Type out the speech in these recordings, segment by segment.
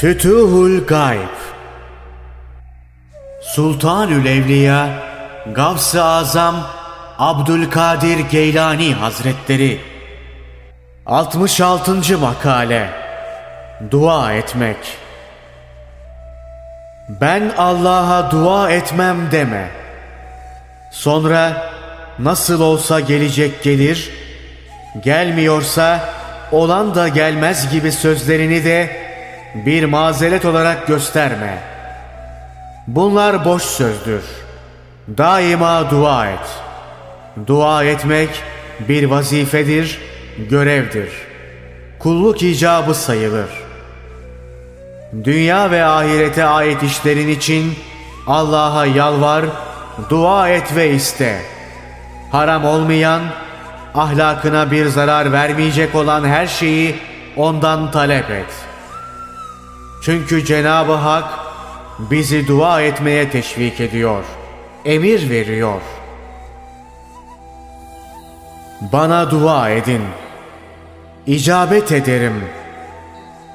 Fütuhul Gayb Sultanül Evliya Gavs-ı Azam Abdülkadir Geylani Hazretleri 66. Makale Dua etmek Ben Allah'a dua etmem deme. Sonra nasıl olsa gelecek gelir, gelmiyorsa olan da gelmez gibi sözlerini de bir mazeret olarak gösterme. Bunlar boş sözdür. Daima dua et. Dua etmek bir vazifedir, görevdir. Kulluk icabı sayılır. Dünya ve ahirete ait işlerin için Allah'a yalvar, dua et ve iste. Haram olmayan, ahlakına bir zarar vermeyecek olan her şeyi ondan talep et. Çünkü Cenab-ı Hak bizi dua etmeye teşvik ediyor, emir veriyor. Bana dua edin, icabet ederim.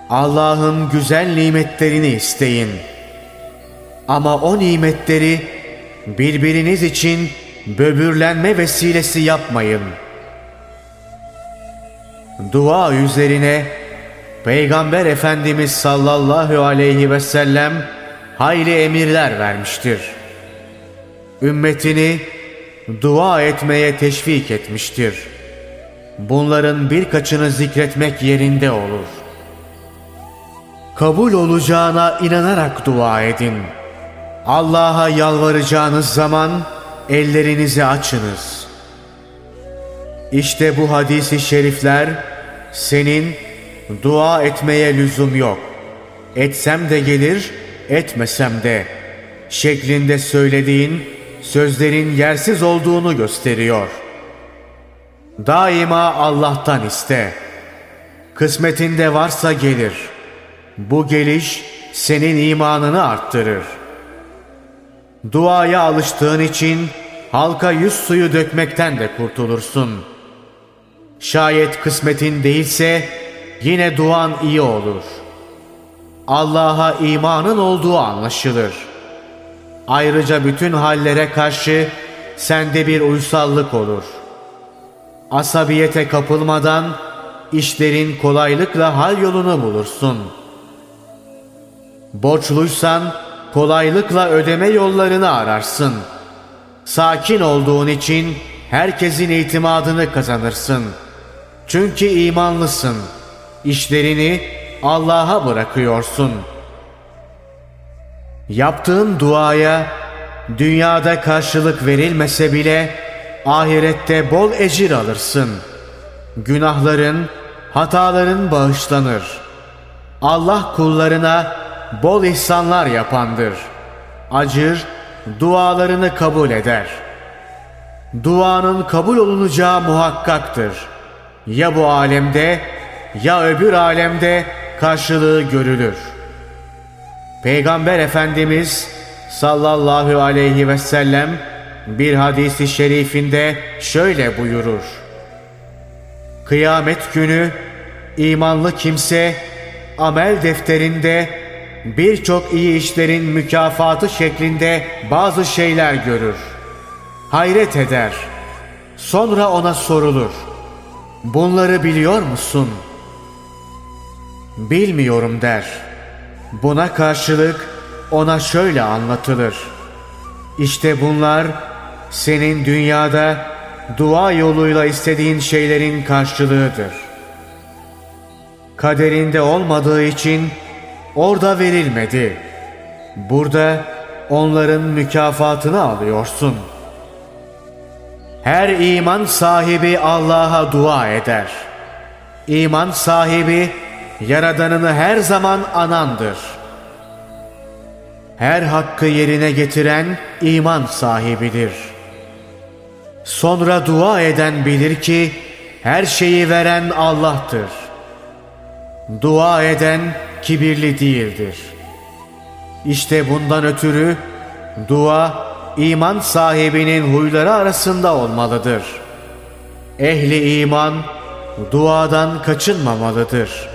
Allah'ın güzel nimetlerini isteyin. Ama o nimetleri birbiriniz için böbürlenme vesilesi yapmayın.'' dua üzerine Peygamber Efendimiz sallallahu aleyhi ve sellem hayli emirler vermiştir. Ümmetini dua etmeye teşvik etmiştir. Bunların birkaçını zikretmek yerinde olur. Kabul olacağına inanarak dua edin. Allah'a yalvaracağınız zaman ellerinizi açınız.'' İşte bu hadisi şerifler senin dua etmeye lüzum yok. Etsem de gelir, etmesem de şeklinde söylediğin sözlerin yersiz olduğunu gösteriyor. Daima Allah'tan iste. Kısmetinde varsa gelir. Bu geliş senin imanını arttırır. Duaya alıştığın için halka yüz suyu dökmekten de kurtulursun.'' Şayet kısmetin değilse yine duan iyi olur. Allah'a imanın olduğu anlaşılır. Ayrıca bütün hallere karşı sende bir uysallık olur. Asabiyete kapılmadan işlerin kolaylıkla hal yolunu bulursun. Borçluysan kolaylıkla ödeme yollarını ararsın. Sakin olduğun için herkesin itimadını kazanırsın.'' Çünkü imanlısın. İşlerini Allah'a bırakıyorsun. Yaptığın duaya dünyada karşılık verilmese bile ahirette bol ecir alırsın. Günahların, hataların bağışlanır. Allah kullarına bol ihsanlar yapandır. Acır, dualarını kabul eder. Duanın kabul olunacağı muhakkaktır.'' ya bu alemde ya öbür alemde karşılığı görülür. Peygamber Efendimiz sallallahu aleyhi ve sellem bir hadisi şerifinde şöyle buyurur. Kıyamet günü imanlı kimse amel defterinde birçok iyi işlerin mükafatı şeklinde bazı şeyler görür. Hayret eder. Sonra ona sorulur. Bunları biliyor musun? Bilmiyorum der. Buna karşılık ona şöyle anlatılır. İşte bunlar senin dünyada dua yoluyla istediğin şeylerin karşılığıdır. Kaderinde olmadığı için orada verilmedi. Burada onların mükafatını alıyorsun.'' Her iman sahibi Allah'a dua eder. İman sahibi Yaradanını her zaman anandır. Her hakkı yerine getiren iman sahibidir. Sonra dua eden bilir ki her şeyi veren Allah'tır. Dua eden kibirli değildir. İşte bundan ötürü dua iman sahibinin huyları arasında olmalıdır. Ehli iman duadan kaçınmamalıdır.''